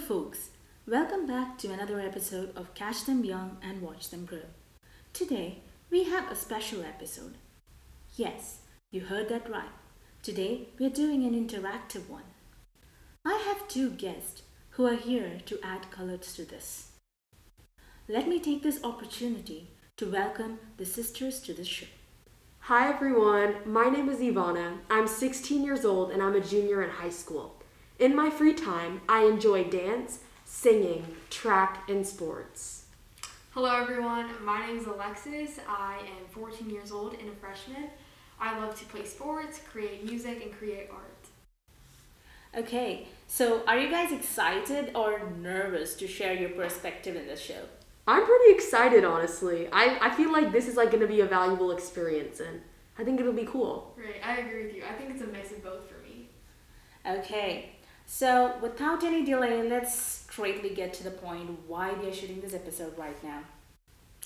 folks. Welcome back to another episode of Catch Them Young and Watch Them Grow. Today, we have a special episode. Yes, you heard that right. Today, we are doing an interactive one. I have two guests who are here to add colors to this. Let me take this opportunity to welcome the sisters to the show. Hi everyone, my name is Ivana. I'm 16 years old and I'm a junior in high school. In my free time, I enjoy dance, singing, track, and sports. Hello everyone, my name is Alexis. I am 14 years old and a freshman. I love to play sports, create music, and create art. Okay, so are you guys excited or nervous to share your perspective in this show? I'm pretty excited, honestly. I, I feel like this is like going to be a valuable experience and I think it'll be cool. Right, I agree with you. I think it's a mix of both for me. Okay, so without any delay, let's straightly get to the point why we are shooting this episode right now.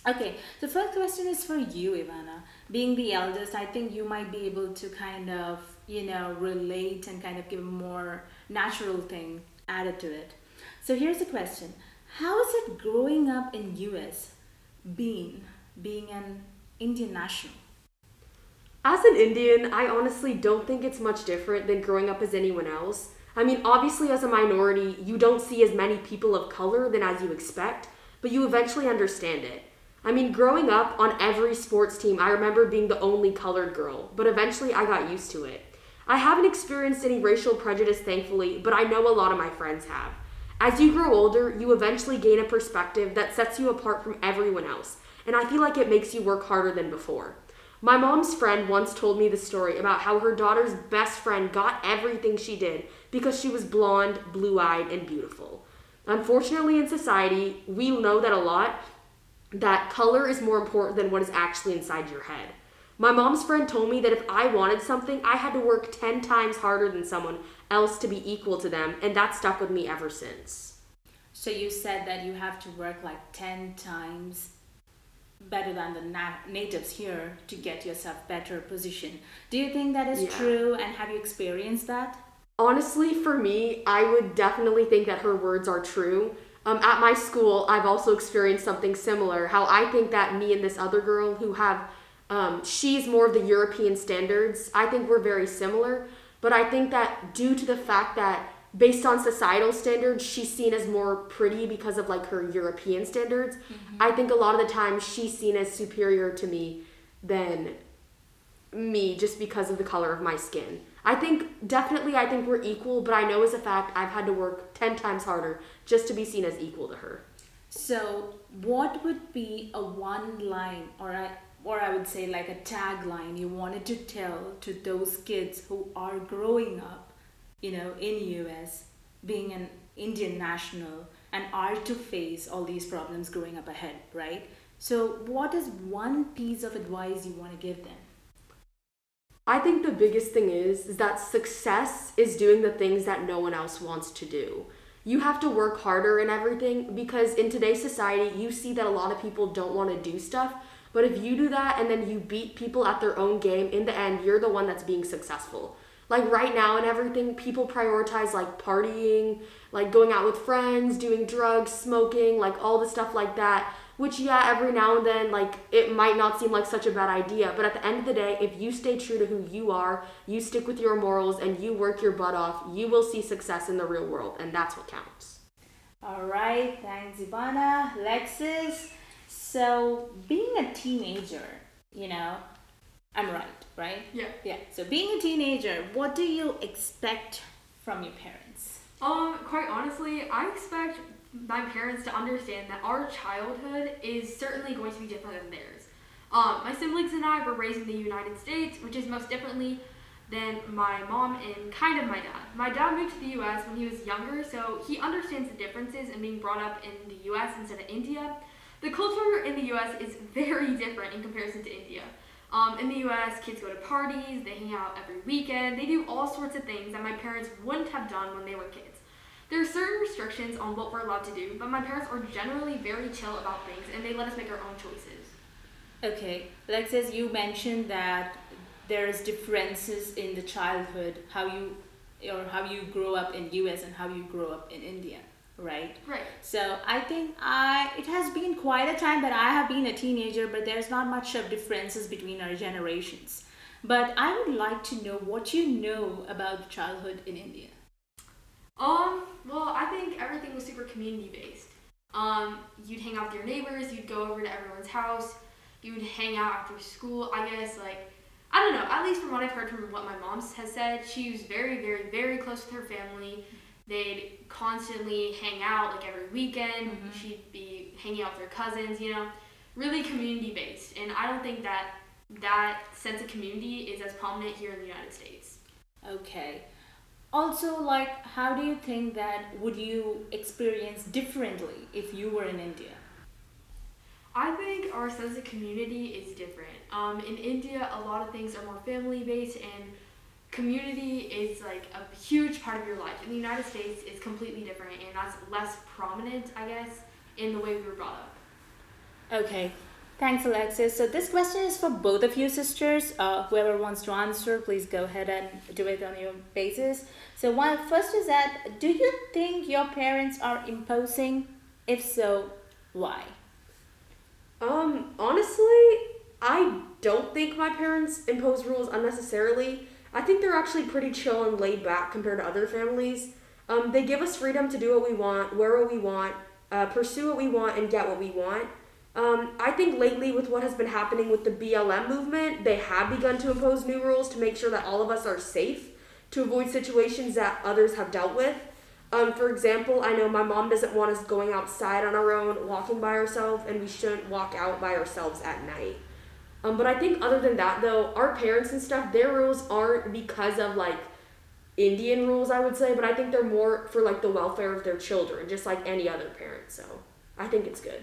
Okay, the first question is for you, Ivana. Being the eldest, I think you might be able to kind of, you know, relate and kind of give a more natural thing added to it. So here's the question. How is it growing up in US being being an Indian national? As an Indian, I honestly don't think it's much different than growing up as anyone else. I mean, obviously, as a minority, you don't see as many people of color than as you expect, but you eventually understand it. I mean, growing up on every sports team, I remember being the only colored girl, but eventually I got used to it. I haven't experienced any racial prejudice, thankfully, but I know a lot of my friends have. As you grow older, you eventually gain a perspective that sets you apart from everyone else, and I feel like it makes you work harder than before. My mom's friend once told me the story about how her daughter's best friend got everything she did because she was blonde, blue eyed, and beautiful. Unfortunately, in society, we know that a lot, that color is more important than what is actually inside your head. My mom's friend told me that if I wanted something, I had to work 10 times harder than someone else to be equal to them, and that stuck with me ever since. So you said that you have to work like 10 times better than the na- natives here to get yourself better position. Do you think that is Yeah. true and have you experienced that? Honestly, for me, I would definitely think that her words are true. Um, at my school, I've also experienced something similar. How I think that me and this other girl who have, um, she's more of the European standards. I think we're very similar, but I think that due to the fact that based on societal standards, she's seen as more pretty because of like her European standards. Mm-hmm. I think a lot of the time she's seen as superior to me than me just because of the color of my skin. I think definitely I think we're equal, but I know as a fact I've had to work 10 times harder just to be seen as equal to her. So, what would be a one line or I or I would say like a tagline you wanted to tell to those kids who are growing up, you know, in US, being an Indian national and are to face all these problems growing up ahead, right? So, what is one piece of advice you want to give them? I think the biggest thing is is that success is doing the things that no one else wants to do. You have to work harder in everything because in today's society you see that a lot of people don't want to do stuff, but if you do that and then you beat people at their own game, in the end you're the one that's being successful. Like right now and everything, people prioritize like partying, like going out with friends, doing drugs, smoking, like all the stuff like that. Which, yeah, every now and then, like, it might not seem like such a bad idea, but at the end of the day, if you stay true to who you are, you stick with your morals, and you work your butt off, you will see success in the real world, and that's what counts. All right, thanks, Ivana. Lexis. So, being a teenager, you know, I'm right, right? Yeah. Yeah. So, being a teenager, what do you expect from your parents? Um, quite honestly, I expect my parents to understand that our childhood is certainly going to be different than theirs. Um, my siblings and I were raised in the United States, which is most differently than my mom and kind of my dad. My dad moved to the US when he was younger, so he understands the differences in being brought up in the US instead of India. The culture in the US is very different in comparison to India. Um, in the US, kids go to parties, they hang out every weekend, they do all sorts of things that my parents wouldn't have done when they were kids. There are certain restrictions on what we're allowed to do, but my parents are generally very chill about things and they let us make our own choices. Okay, Lexis, you mentioned that there's differences in the childhood, how you or how you grow up in US and how you grow up in India. Right? Right. So I think I it has been quite a time that I have been a teenager, but there's not much of differences between our generations. But I would like to know what you know about childhood in India. Um, well, I think everything was super community based. Um, you'd hang out with your neighbors, you'd go over to everyone's house, you'd hang out after school. I guess, like, I don't know, at least from what I've heard from what my mom has said, she was very, very, very close with her family. They'd constantly hang out, like, every weekend. Mhm. She'd be hanging out with her cousins, you know, really community based. And I don't think that that sense of community is as prominent here in the United States. Okay. Also, like, how do you think that would you experience differently if you were in India? I think our sense of community is different. Um, in India, a lot of things are more family based, and community is like a huge part of your life. In the United States, it's completely different, and that's less prominent, I guess, in the way we were brought up. Okay. Thanks, Alexis. So this question is for both of you sisters. Uh, whoever wants to answer, please go ahead and do it on your basis. So one first is that do you think your parents are imposing? If so, why? Um, honestly, I don't think my parents impose rules unnecessarily. I think they're actually pretty chill and laid back compared to other families. Um, they give us freedom to do what we want, wear what we want, uh, pursue what we want, and get what we want. Um, I think lately, with what has been happening with the BLM movement, they have begun to impose new rules to make sure that all of us are safe to avoid situations that others have dealt with. Um, for example, I know my mom doesn't want us going outside on our own, walking by ourselves, and we shouldn't walk out by ourselves at night. Um, but I think other than that, though, our parents and stuff, their rules aren't because of like Indian rules, I would say, but I think they're more for like the welfare of their children, just like any other parent. So I think it's good.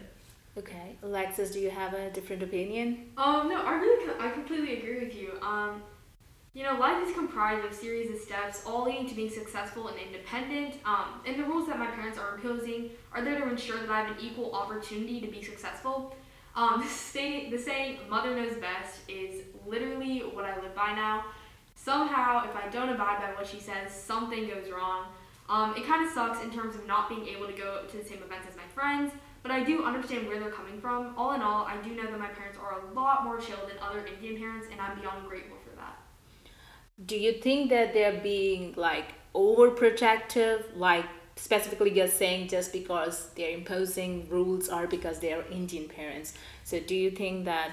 Okay, Alexis, do you have a different opinion? Um, no, I really, I completely agree with you. Um, you know, life is comprised of series of steps, all leading to being successful and independent. Um, and the rules that my parents are imposing are there to ensure that I have an equal opportunity to be successful. Um, the, say, the saying "mother knows best" is literally what I live by now. Somehow, if I don't abide by what she says, something goes wrong. Um, it kind of sucks in terms of not being able to go to the same events as my friends, but I do understand where they're coming from. All in all, I do know that my parents are a lot more chill than other Indian parents, and I'm beyond grateful for that. Do you think that they're being like overprotective, like specifically just saying just because they're imposing rules or because they are Indian parents? So do you think that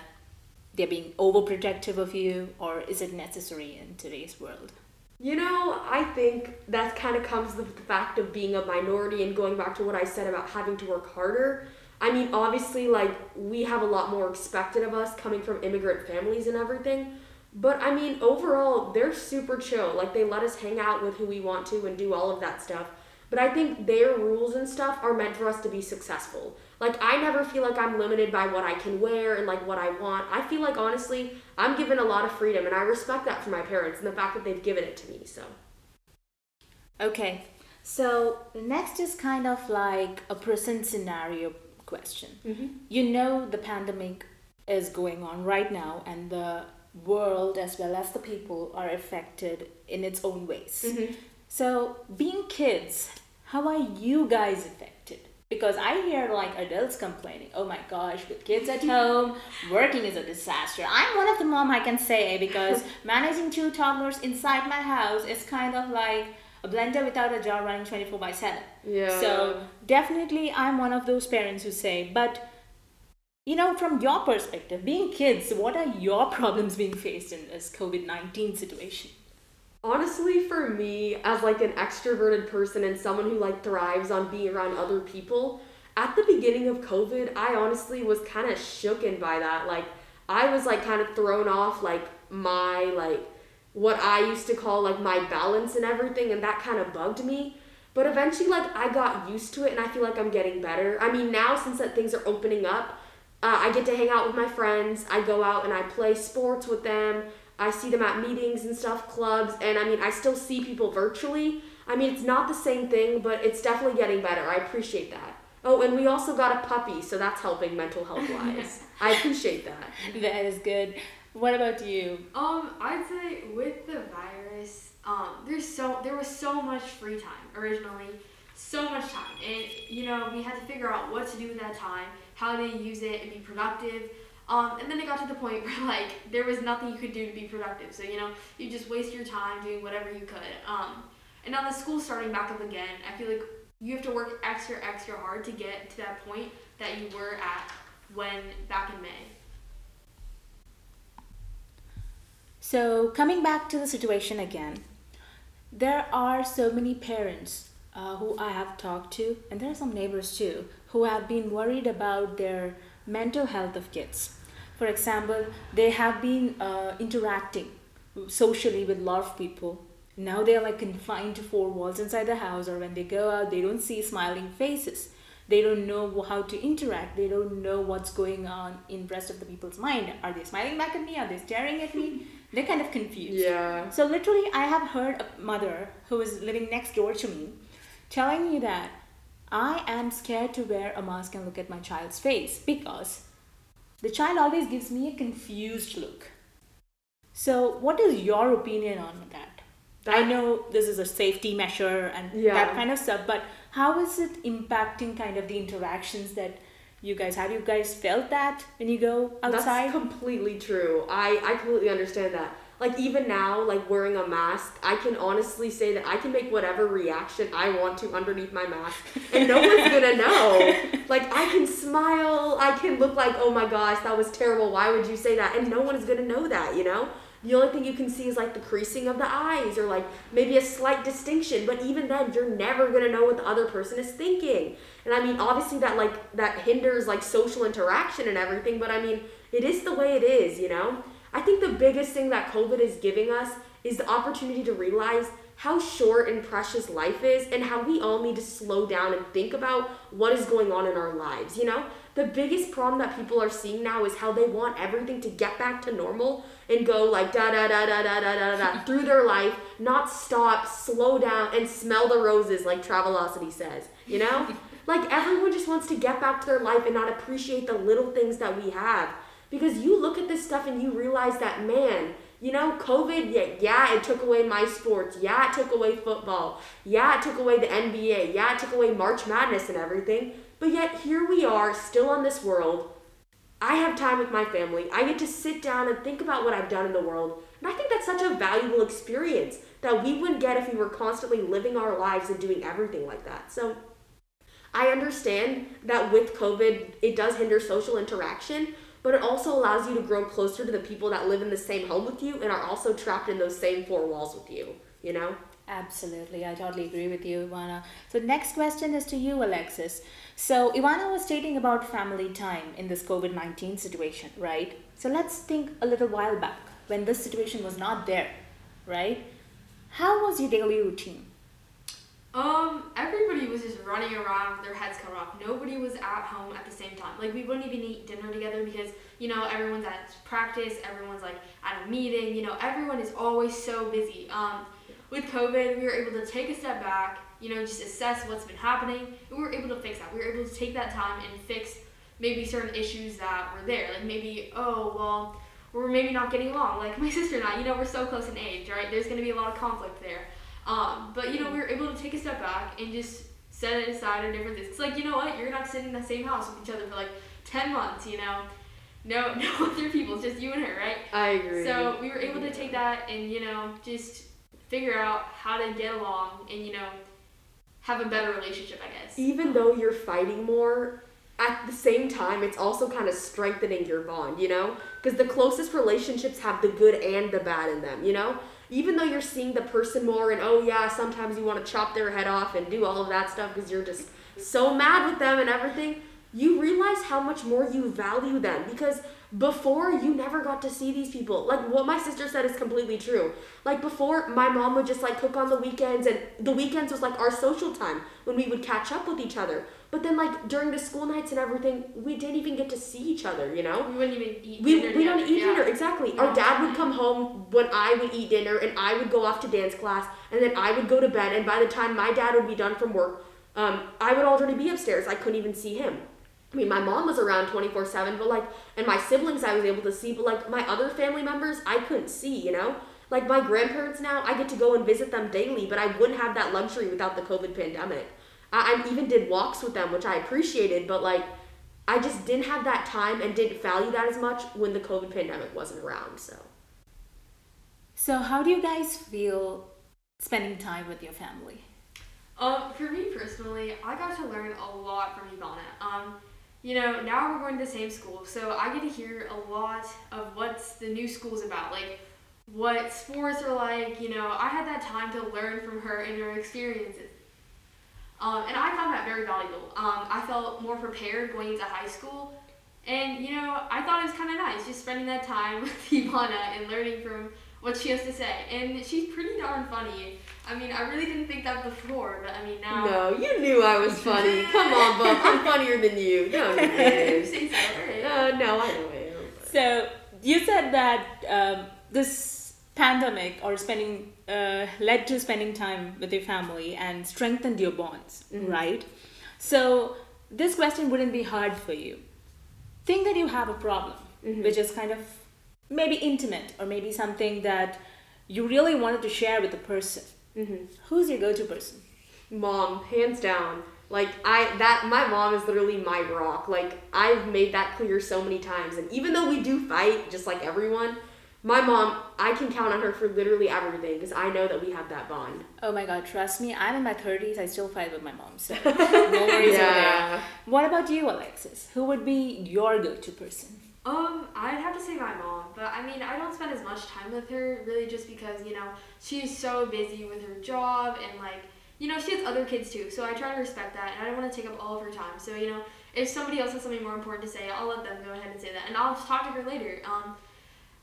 they're being overprotective of you, or is it necessary in today's world? You know, I think that kind of comes with the fact of being a minority and going back to what I said about having to work harder. I mean, obviously, like, we have a lot more expected of us coming from immigrant families and everything. But I mean, overall, they're super chill. Like, they let us hang out with who we want to and do all of that stuff. But I think their rules and stuff are meant for us to be successful. Like, I never feel like I'm limited by what I can wear and, like, what I want. I feel like, honestly, I'm given a lot of freedom, and I respect that for my parents and the fact that they've given it to me, so. Okay, so the next is kind of like a present scenario question. Mm-hmm. You know, the pandemic is going on right now, and the world as well as the people are affected in its own ways. Mm-hmm. So, being kids, how are you guys affected? Because I hear like adults complaining, oh my gosh, with kids at home, working is a disaster. I'm one of the mom I can say eh, because managing two toddlers inside my house is kind of like a blender without a jar running 24 by 7. Yeah. So, definitely, I'm one of those parents who say, but you know, from your perspective, being kids, what are your problems being faced in this COVID 19 situation? Honestly, for me, as like an extroverted person and someone who like thrives on being around other people, at the beginning of COVID, I honestly was kind of shooken by that. Like, I was like kind of thrown off like my like what I used to call like my balance and everything, and that kind of bugged me. But eventually, like I got used to it, and I feel like I'm getting better. I mean, now since that things are opening up, uh, I get to hang out with my friends. I go out and I play sports with them. I see them at meetings and stuff, clubs, and I mean, I still see people virtually. I mean, it's not the same thing, but it's definitely getting better. I appreciate that. Oh, and we also got a puppy, so that's helping mental health wise. I appreciate that. That is good. What about you? Um, I'd say with the virus, um, there's so there was so much free time originally, so much time, and you know we had to figure out what to do with that time, how to use it and be productive. Um, and then it got to the point where like there was nothing you could do to be productive. So you know you just waste your time doing whatever you could. Um, and now the school starting back up again, I feel like you have to work extra extra hard to get to that point that you were at when back in May. So, coming back to the situation again, there are so many parents uh, who I have talked to, and there are some neighbors too, who have been worried about their mental health of kids. For example, they have been uh, interacting socially with a lot of people. Now they are like confined to four walls inside the house, or when they go out, they don't see smiling faces. They don't know how to interact. They don't know what's going on in rest of the people's mind. Are they smiling back at me? Are they staring at me? They're kind of confused. Yeah. So literally, I have heard a mother who is living next door to me telling me that I am scared to wear a mask and look at my child's face because the child always gives me a confused look. So, what is your opinion on that? I ah. know this is a safety measure and Yeah. that kind of stuff, but how is it impacting kind of the interactions that you guys have? You guys felt that when you go outside? That's completely true. I, I completely understand that. Like even now, like wearing a mask, I can honestly say that I can make whatever reaction I want to underneath my mask, and no one's gonna know. Like I can smile, I can look like, oh my gosh, that was terrible. Why would you say that? And no one is gonna know that, you know. The only thing you can see is like the creasing of the eyes, or like maybe a slight distinction. But even then, you're never gonna know what the other person is thinking. And I mean, obviously that like that hinders like social interaction and everything. But I mean, it is the way it is, you know? I think the biggest thing that COVID is giving us is the opportunity to realize how short and precious life is and how we all need to slow down and think about what is going on in our lives, you know? The biggest problem that people are seeing now is how they want everything to get back to normal and go like da da da da da da da da through their life, not stop, slow down, and smell the roses like Travelocity says, you know? like everyone just wants to get back to their life and not appreciate the little things that we have because you look at this stuff and you realize that man you know covid yeah, yeah it took away my sports. Yeah it took away football. Yeah it took away the nba yeah it took away march madness and everything. But yet here we are still on this world. I have time with my family. I get to sit down and think about what i've done in the world. And i think that's such a valuable experience that we wouldn't get if we were constantly living our lives and doing everything like that. So I understand that with COVID, it does hinder social interaction, but it also allows you to grow closer to the people that live in the same home with you and are also trapped in those same four walls with you, you know? Absolutely, I totally agree with you, Ivana. So, next question is to you, Alexis. So, Ivana was stating about family time in this COVID 19 situation, right? So, let's think a little while back when this situation was not there, right? How was your daily routine? Um, everybody was just running around with their heads cut off. Nobody was at home at the same time. Like we wouldn't even eat dinner together because you know everyone's at practice, everyone's like at a meeting. You know, everyone is always so busy. Um, with COVID, we were able to take a step back. You know, just assess what's been happening, we were able to fix that. We were able to take that time and fix maybe certain issues that were there. Like maybe, oh well, we're maybe not getting along. Like my sister and I, you know, we're so close in age, right? There's gonna be a lot of conflict there. Um, but you know, we were able to take a step back and just set it aside or different things. It's like you know what, you're not sitting in the same house with each other for like ten months. You know, no, no other people. It's just you and her, right? I agree. So we were able to take that and you know just figure out how to get along and you know have a better relationship, I guess. even though you're fighting more, at the same time, it's also kind of strengthening your bond, you know? Because the closest relationships have the good and the bad in them, you know? Even though you're seeing the person more, and oh yeah, sometimes you want to chop their head off and do all of that stuff because you're just so mad with them and everything, you realize how much more you value them because before you never got to see these people. Like what my sister said is completely true. Like before my mom would just like cook on the weekends and the weekends was like our social time when we would catch up with each other. But then like during the school nights and everything we didn't even get to see each other you know? We wouldn't even eat we, dinner we don't eat yeah. dinner exactly. No. our dad would come home when i would eat dinner and i would go off to dance class and then i would go to bed and by the time my dad would be done from work um, i would already be upstairs. I couldn't even see him I mean, my mom was around 24 7, but like, and my siblings I was able to see, but like, my other family members I couldn't see, you know? Like, my grandparents now, I get to go and visit them daily, but I wouldn't have that luxury without the COVID pandemic. I, I even did walks with them, which I appreciated, but like I just didn't have that time and didn't value that as much when the COVID pandemic wasn't around. So So, how do you guys feel spending time with your family? Um, for me personally, I got to learn a lot from Ivana. Um, you know, now we're going to the same school, so I get to hear a lot of what's the new school's about, like what sports are like. You know, I had that time to learn from her and her experiences. Um, and I found that very valuable. Um, I felt more prepared going into high school. And, you know, I thought it was kind of nice just spending that time with Ivana and learning from what she has to say. And she's pretty darn funny. I mean, I really didn't think that before, but I mean, now. no, you knew I was funny. Come on, Bub, I'm funnier than you. No, you You didn't. say so, alright. Uh, no, I know I am. but- So, you said that um, this pandemic or spending uh, led to spending time with your family and strengthened your bonds, right? So, this question wouldn't be hard for you. Think that you have a problem, which is kind of maybe intimate or maybe something that you really wanted to share with the person. Mm-hmm. Who's your go to person? Mom, hands down. Like I that my mom is literally my rock. Like I've made that clear so many times. And even though we do fight just like everyone, my mom, I can count on her for literally everything because I know that we have that bond. Oh my god, trust me, I'm in my 30s, I still fight with my mom, so no worries over there. What about you, Alexis? Who would be your go to person? Um, I'd have to say my mom, but I mean, I don't spend as much time with her really just because, you know, she's so busy with her job and like, you know, she has other kids too, so I try to respect that and I don't want to take up all of her time. So, you know, if somebody else has something more important to say, I'll let them go ahead and say that and I'll talk to her later. Um,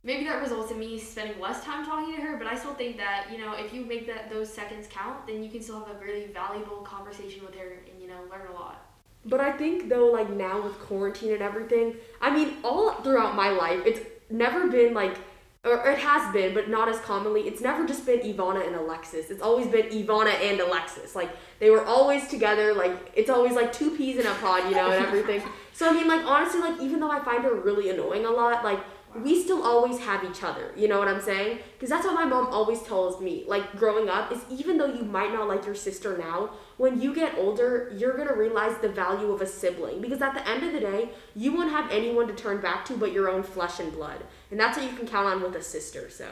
maybe that results in me spending less time talking to her, but I still think that, you know, if you make that those seconds count, then you can still have a really valuable conversation with her and, you know, learn a lot. But I think though, like now with quarantine and everything, I mean, all throughout my life, it's never been like, or it has been, but not as commonly. It's never just been Ivana and Alexis. It's always been Ivana and Alexis. Like they were always together. Like it's always like two peas in a pod, you know, and everything. so I mean, like honestly, like even though I find her really annoying a lot, like we still always have each other. You know what I'm saying? Because that's what my mom always tells me. Like growing up is even though you might not like your sister now, when you get older, you're gonna realize the value of a sibling. Because at the end of the day, you won't have anyone to turn back to but your own flesh and blood, and that's what you can count on with a sister. So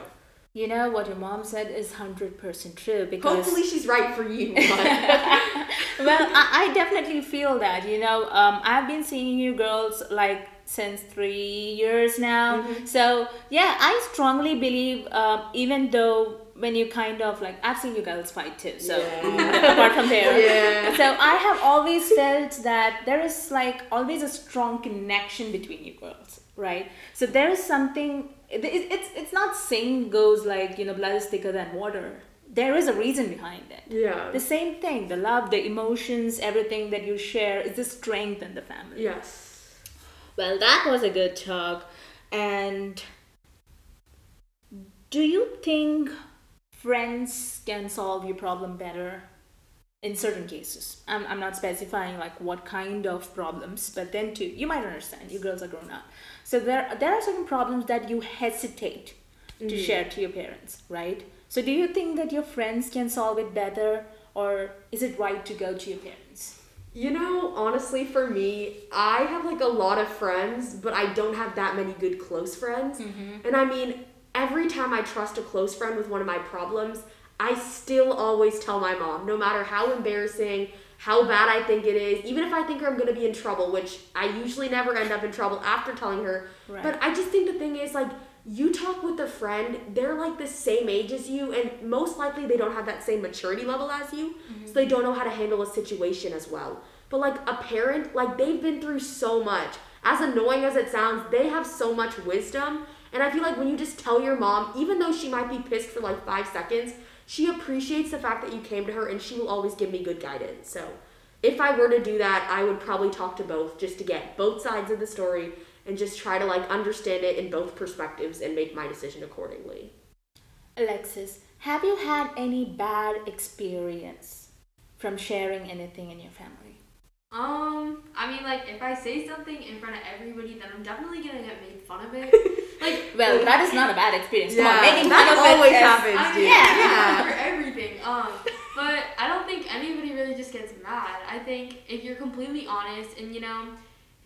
You know what your mom said is 100% true because. hopefully she's right for you. But well, I, I definitely feel that. You know, um, I've been seeing you girls like since three years now. Mm-hmm. So, yeah, I strongly believe, um, even though when you kind of like, I've seen you girls fight too. So, Yeah. apart from there. Yeah. So, I have always felt that there is like always a strong connection between you girls, right? So, there is something, it, it- it's, it's not saying goes like, you know, blood is thicker than water. There is a reason behind it. yeah, The same thing, the love, the emotions, everything that you share is the strength in the family. yes. Well, that was a good talk. And do you think friends can solve your problem better in certain cases? I'm, I'm not specifying like what kind of problems, but then too, you might understand. You girls are grown up. So there, there are certain problems that you hesitate to mm. share to your parents, right? So do you think that your friends can solve it better or is it right to go to your parents? You know, honestly, for me, I have like a lot of friends, but I don't have that many good close friends. Mm-hmm. And I mean, every time I trust a close friend with one of my problems, I still always tell my mom, no matter how embarrassing, how bad I think it is, even if I think I'm gonna be in trouble, which I usually never end up in trouble after telling her. Right. But I just think the thing is, like, you talk with a friend, they're like the same age as you, and most likely they don't have that same maturity level as you, so mm-hmm. they don't know how to handle a situation as well. But like a parent, like they've been through so much. As annoying as it sounds, they have so much wisdom. And I feel like when you just tell your mom, even though she might be pissed for like five seconds, she appreciates the fact that you came to her and she will always give me good guidance. So if I were to do that, I would probably talk to both just to get both sides of the story and just try to like understand it in both perspectives and make my decision accordingly. Alexis, have you had any bad experience from sharing anything in your family? Um, I mean, like, if I say something in front of everybody, then I'm definitely gonna get made fun of it. like, Well, that is not a bad experience. Come on, Yeah, making that fun of it always is- happens. I mean, Yeah. yeah, for everything. Um, but I don't think anybody really just gets mad. I think if you're completely honest and you know,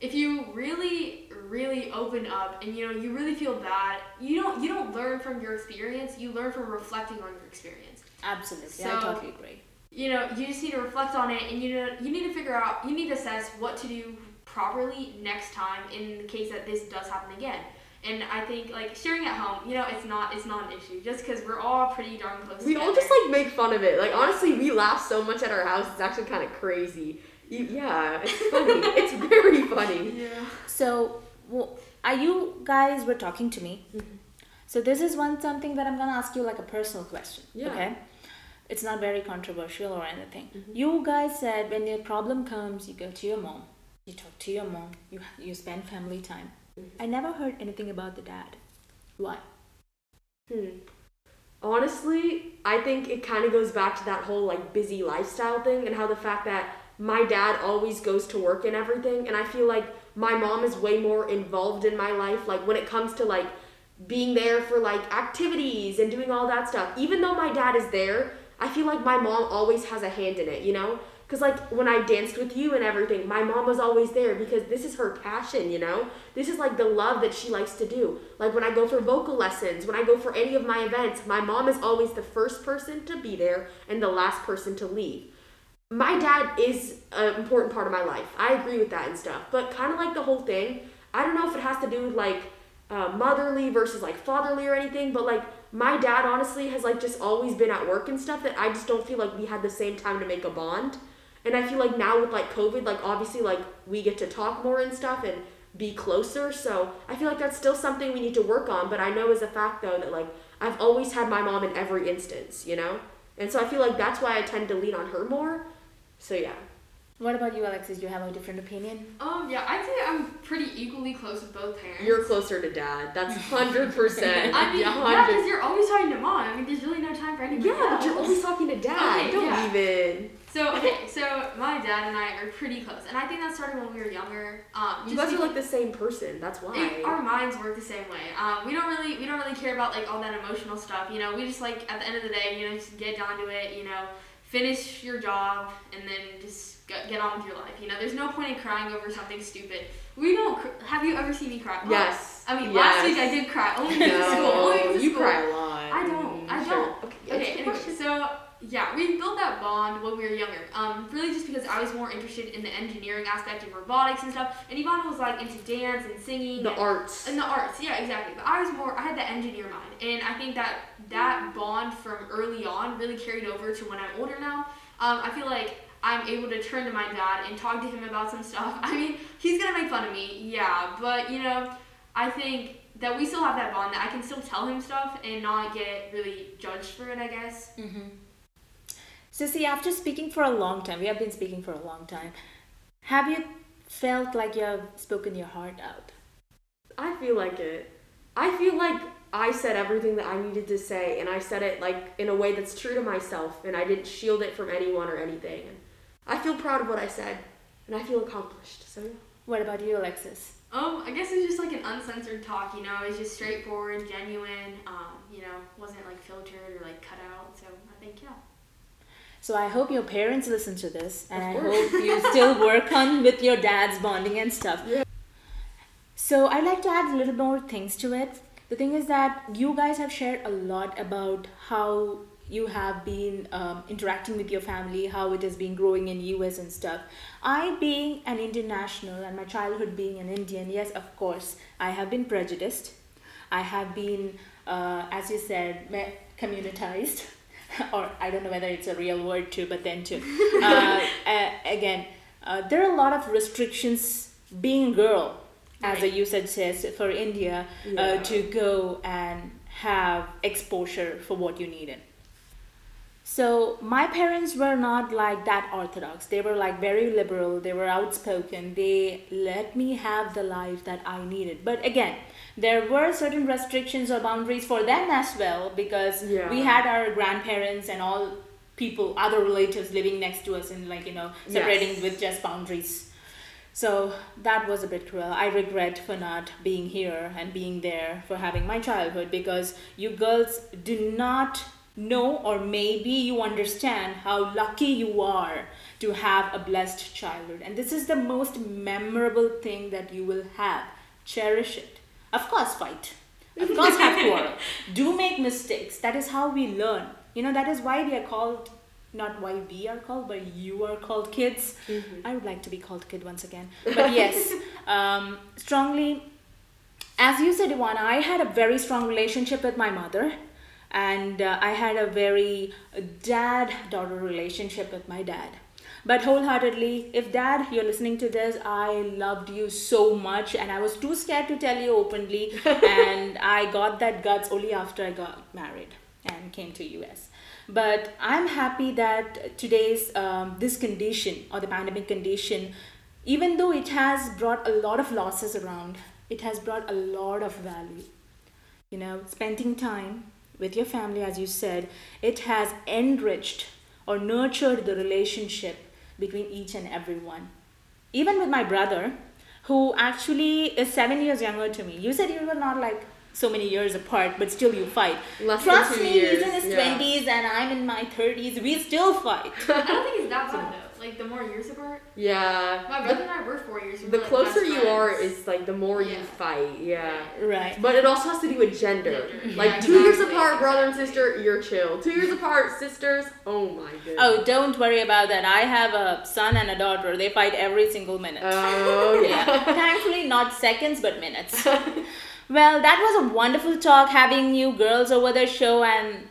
if you really, really open up and you know you really feel bad, you don't you don't learn from your experience. You learn from reflecting on your experience. Absolutely, I So- totally agree. You know, you just need to reflect on it and you know you need to figure out you need to assess what to do properly next time in the case that this does happen again. And I think like sharing at home, you know, it's not it's not an issue just because we're all pretty darn close. We all just like make fun of it. Like honestly, we laugh so much at our house. It's actually kind of crazy. You, yeah, it's funny. it's very funny. yeah. So, well, are you guys were talking to me? Mm-hmm. So this is one something that I'm gonna ask you like a personal question. Yeah. Okay. It's not very controversial or anything. Mm-hmm. You guys said when your problem comes, you go to your mom. You talk to your mom. You you spend family time. Mm-hmm. I never heard anything about the dad. Why? Hmm. Honestly, I think it kind of goes back to that whole like busy lifestyle thing and how the fact that my dad always goes to work and everything, and I feel like my mom is way more involved in my life. Like when it comes to like being there for like activities and doing all that stuff. Even though my dad is there, I feel like my mom always has a hand in it, you know? Because, like, when I danced with you and everything, my mom was always there because this is her passion, you know? This is like the love that she likes to do. Like, when I go for vocal lessons, when I go for any of my events, my mom is always the first person to be there and the last person to leave. My dad is an important part of my life. I agree with that and stuff. But, kind of like the whole thing, I don't know if it has to do with like uh, motherly versus like fatherly or anything, but like my dad honestly has like just always been at work and stuff that I just don't feel like we had the same time to make a bond. And I feel like now with like COVID, like obviously like we get to talk more and stuff and be closer. So I feel like that's still something we need to work on. But I know as a fact though that like I've always had my mom in every instance, you know? And so I feel like that's why I tend to lean on her more. So yeah. What about you, Alexis? Do you have a different opinion? Um, yeah, I'd say I'm pretty equally close with both parents. You're closer to dad. That's hundred percent. I mean, yeah, because you're always talking to mom. I mean, there's really no time for anybody Yeah, but you're always talking to dad. Okay, Don't yeah. even. So okay, so my dad and I are pretty close, and I think that started when we were younger. Um, You guys are like the same person. That's why. it, our minds work the same way. Um, we don't really we don't really care about like all that emotional stuff. You know, we just like at the end of the day, you know, just get down to it. You know, finish your job and then just get, get on with your life. You know, there's no point in crying over something stupid. We don't. Cr- have you ever seen me cry? Well, yes. I mean, yes. last week I did cry. Only because school. Only because you school. cry a lot. I don't. I Sure. don't. Okay. Okay, anyway, so yeah, we built that bond when we were younger. Um, really just because I was more interested in the engineering aspect of robotics and stuff, and Ivana was like into dance and singing. The and, arts. and the arts, yeah, exactly. But I was more, I had the engineer mind, and I think that that bond from early on really carried over to when I'm older now. Um, I feel like I'm able to turn to my dad and talk to him about some stuff. I mean, he's gonna make fun of me, yeah, but you know, I think that we still have that bond that I can still tell him stuff and not get really judged for it. I guess. Mm-hmm. So, see, after speaking for a long time, we have been speaking for a long time. Have you felt like you have spoken your heart out? I feel like it. I feel like I said everything that I needed to say, and I said it like in a way that's true to myself, and I didn't shield it from anyone or anything. And I feel proud of what I said, and I feel accomplished. So. What about you, Alexis? Um, I guess it's just like an uncensored talk, you know. It's just straightforward, genuine. Um, you know, wasn't like filtered or like cut out. So I think yeah. So, I hope your parents listen to this, and I hope you still work on with your dad's bonding and stuff. Yeah. So, I'd like to add a little more things to it. The thing is that you guys have shared a lot about how you have been um, interacting with your family, how it has been growing in US and stuff. I being an Indian national and my childhood being an Indian, yes, of course, I have been prejudiced. I have been, uh, as you said, communitized, or I don't know whether it's a real word too, but then too. Uh, uh, again, uh, there are a lot of restrictions being a as the Right. usage says for India, uh, to go and have exposure for what you needed. So my parents were not like that orthodox. They were like very liberal. They were outspoken. They let me have the life that I needed. But again, there were certain restrictions or boundaries for them as well because Yeah. we had our grandparents and all people, other relatives living next to us and like you know separating Yes. with just boundaries. So that was a bit cruel. I regret for not being here and being there for having my childhood because you girls do not know or maybe you understand how lucky you are to have a blessed childhood. And this is the most memorable thing that you will have. Cherish it. Of course, fight. Of course, have quarrel. Do make mistakes. That is how we learn. You know, that is why we are called, not why we are called, but you are called kids. I would like to be called kid once again. But yes, um, strongly as you said, Ivana, I had a very strong relationship with my mother, and uh, I had a very dad daughter relationship with my dad. But wholeheartedly, if dad, you're listening to this, I loved you so much, and I was too scared to tell you openly, and I got that guts only after I got married and came to US. But I'm happy that today's um, this condition or the pandemic condition, even though it has brought a lot of losses around, it has brought a lot of value. You know, spending time with your family, as you said, it has enriched or nurtured the relationship between each and everyone. Even with my brother, who actually is seven years younger to me. You said you were not like so many years apart, but still you fight. Less than Trust two me, years, he's in his yeah. twenties and I'm in my thirties. We still fight. I don't think it's that bad though. Like the more years apart. Yeah. My brother and I were four years. we The were, like, closer best you are is like the more you fight. Yeah. right. But it also has to do with gender. Gender. Like Yeah, two years apart, brother and sister, you're chill. Two years apart, sisters, oh my goodness. Oh, don't worry about that. I have a son and a daughter. They fight every single minute. Oh yeah. yeah. Thankfully, not seconds, but minutes. well, that was a wonderful talk having you girls over the show, and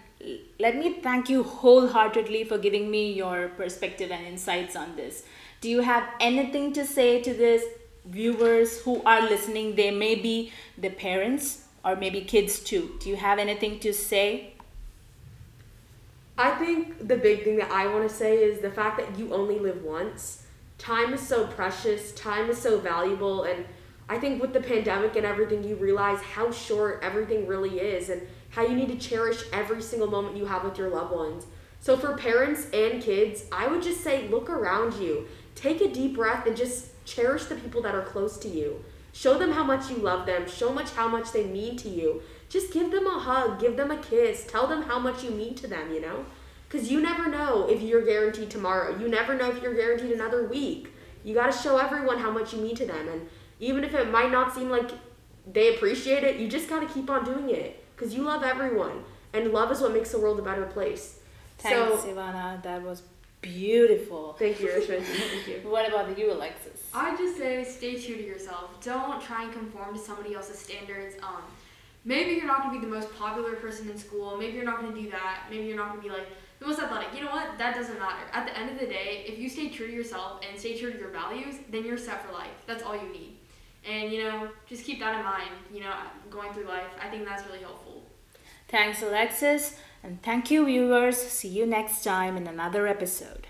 let me thank you wholeheartedly for giving me your perspective and insights on this. Do you have anything to say to this viewers who are listening? They may be the parents or maybe kids too. Do you have anything to say? I think the big thing that I want to say is the fact that you only live once. Time is so precious, time is so valuable, and I think with the pandemic and everything, you realize how short everything really is and how you need to cherish every single moment you have with your loved ones. So, for parents and kids, I would just say look around you, take a deep breath, and just cherish the people that are close to you. Show them how much you love them, show much how much they mean to you. Just give them a hug, give them a kiss, tell them how much you mean to them, you know? Because you never know if you're guaranteed tomorrow. You never know if you're guaranteed another week. You got to show everyone how much you mean to them. And even if it might not seem like they appreciate it, you just got to keep on doing it. Because you love everyone. And love is what makes the world a better place. Thanks, So, Ivana. That was beautiful. thank you, Rishma. thank you. What about you, Alexis? I just say stay true to yourself. Don't try and conform to somebody else's standards. Um, maybe you're not gonna be the most popular person in school. Maybe you're not gonna do that. Maybe you're not gonna be like the most athletic. You know what? That doesn't matter. At the end of the day, if you stay true to yourself and stay true to your values, then you're set for life. That's all you need. And you know, just keep that in mind. You know, going through life. I think that's really helpful. Thanks, Alexis. And thank you, viewers. See you next time in another episode.